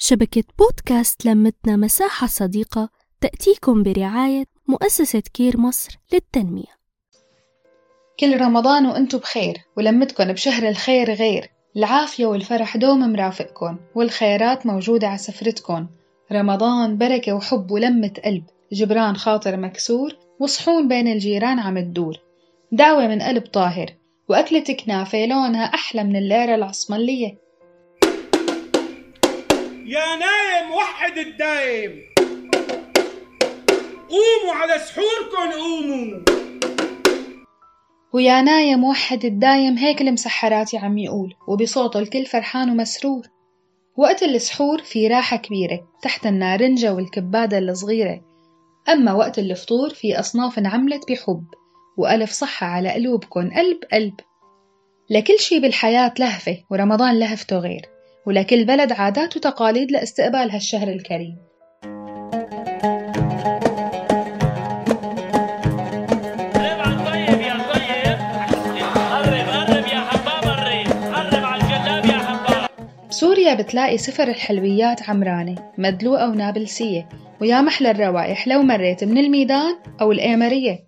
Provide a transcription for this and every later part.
شبكة بودكاست لمتنا مساحة صديقة تأتيكم برعاية مؤسسة كير مصر للتنمية. كل رمضان وانتو بخير ولمتكن بشهر الخير غير. العافية والفرح دوم مرافقكن والخيرات موجودة على سفرتكن. رمضان بركة وحب ولمة قلب. جبران خاطر مكسور وصحون بين الجيران عم تدور. دعوة من قلب طاهر وأكلة كنافة لونها أحلى من الليرة العصملية. يا نايم وحد الدايم. قوموا على سحوركن قوموا. ويا نايم وحد الدايم هيك المسحراتي عم يقول وبصوته الكل فرحان ومسرور. وقت السحور في راحة كبيرة تحت النارنجة والكبادة الصغيرة. أما وقت الفطور في أصناف انعملت بحب وألف صحة على قلوبكن قلب قلب. لكل شي بالحياة لهفة ورمضان لهفته غير. ولكل بلد عادات وتقاليد لاستقبال هالشهر الكريم. بسوريا بتلاقي سفر الحلويات عمرانة مدلوقة ونابلسية ويا محلى الروائح لو مريت من الميدان أو الإيمرية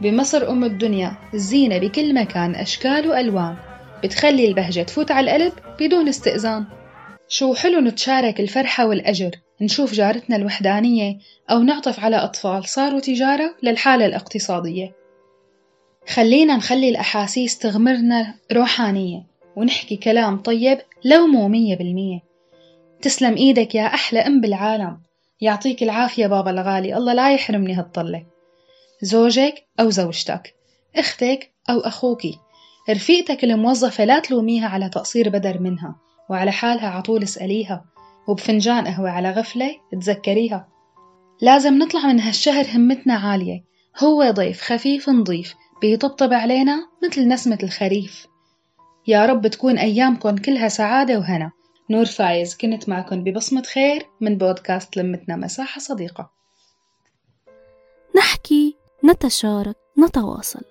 بمصر أم الدنيا الزينة بكل مكان أشكال وألوان. بتخلي البهجة تفوت على القلب بدون استئذان. شو حلو نتشارك الفرحة والأجر. نشوف جارتنا الوحدانية أو نعطف على أطفال صاروا تجارة للحالة الاقتصادية. خلينا نخلي الأحاسيس تغمرنا روحانية ونحكي كلام طيب لو مو مية بالمية. تسلم إيدك يا أحلى أم بالعالم. يعطيك العافية بابا الغالي. الله لا يحرمني هالطلة. زوجك أو زوجتك أختك أو أخوكي رفيقتك الموظفة لا تلوميها على تقصير بدر منها وعلى حالها عطول اسأليها وبفنجان قهوة على غفلة تذكريها. لازم نطلع من هالشهر همتنا عالية. هو ضيف خفيف نضيف بيطبطب علينا مثل نسمة الخريف. يا رب تكون أيامكم كلها سعادة وهنا. نور فايز كنت معكم ببصمة خير من بودكاست لمتنا مساحة صديقة. نحكي نتشارك نتواصل.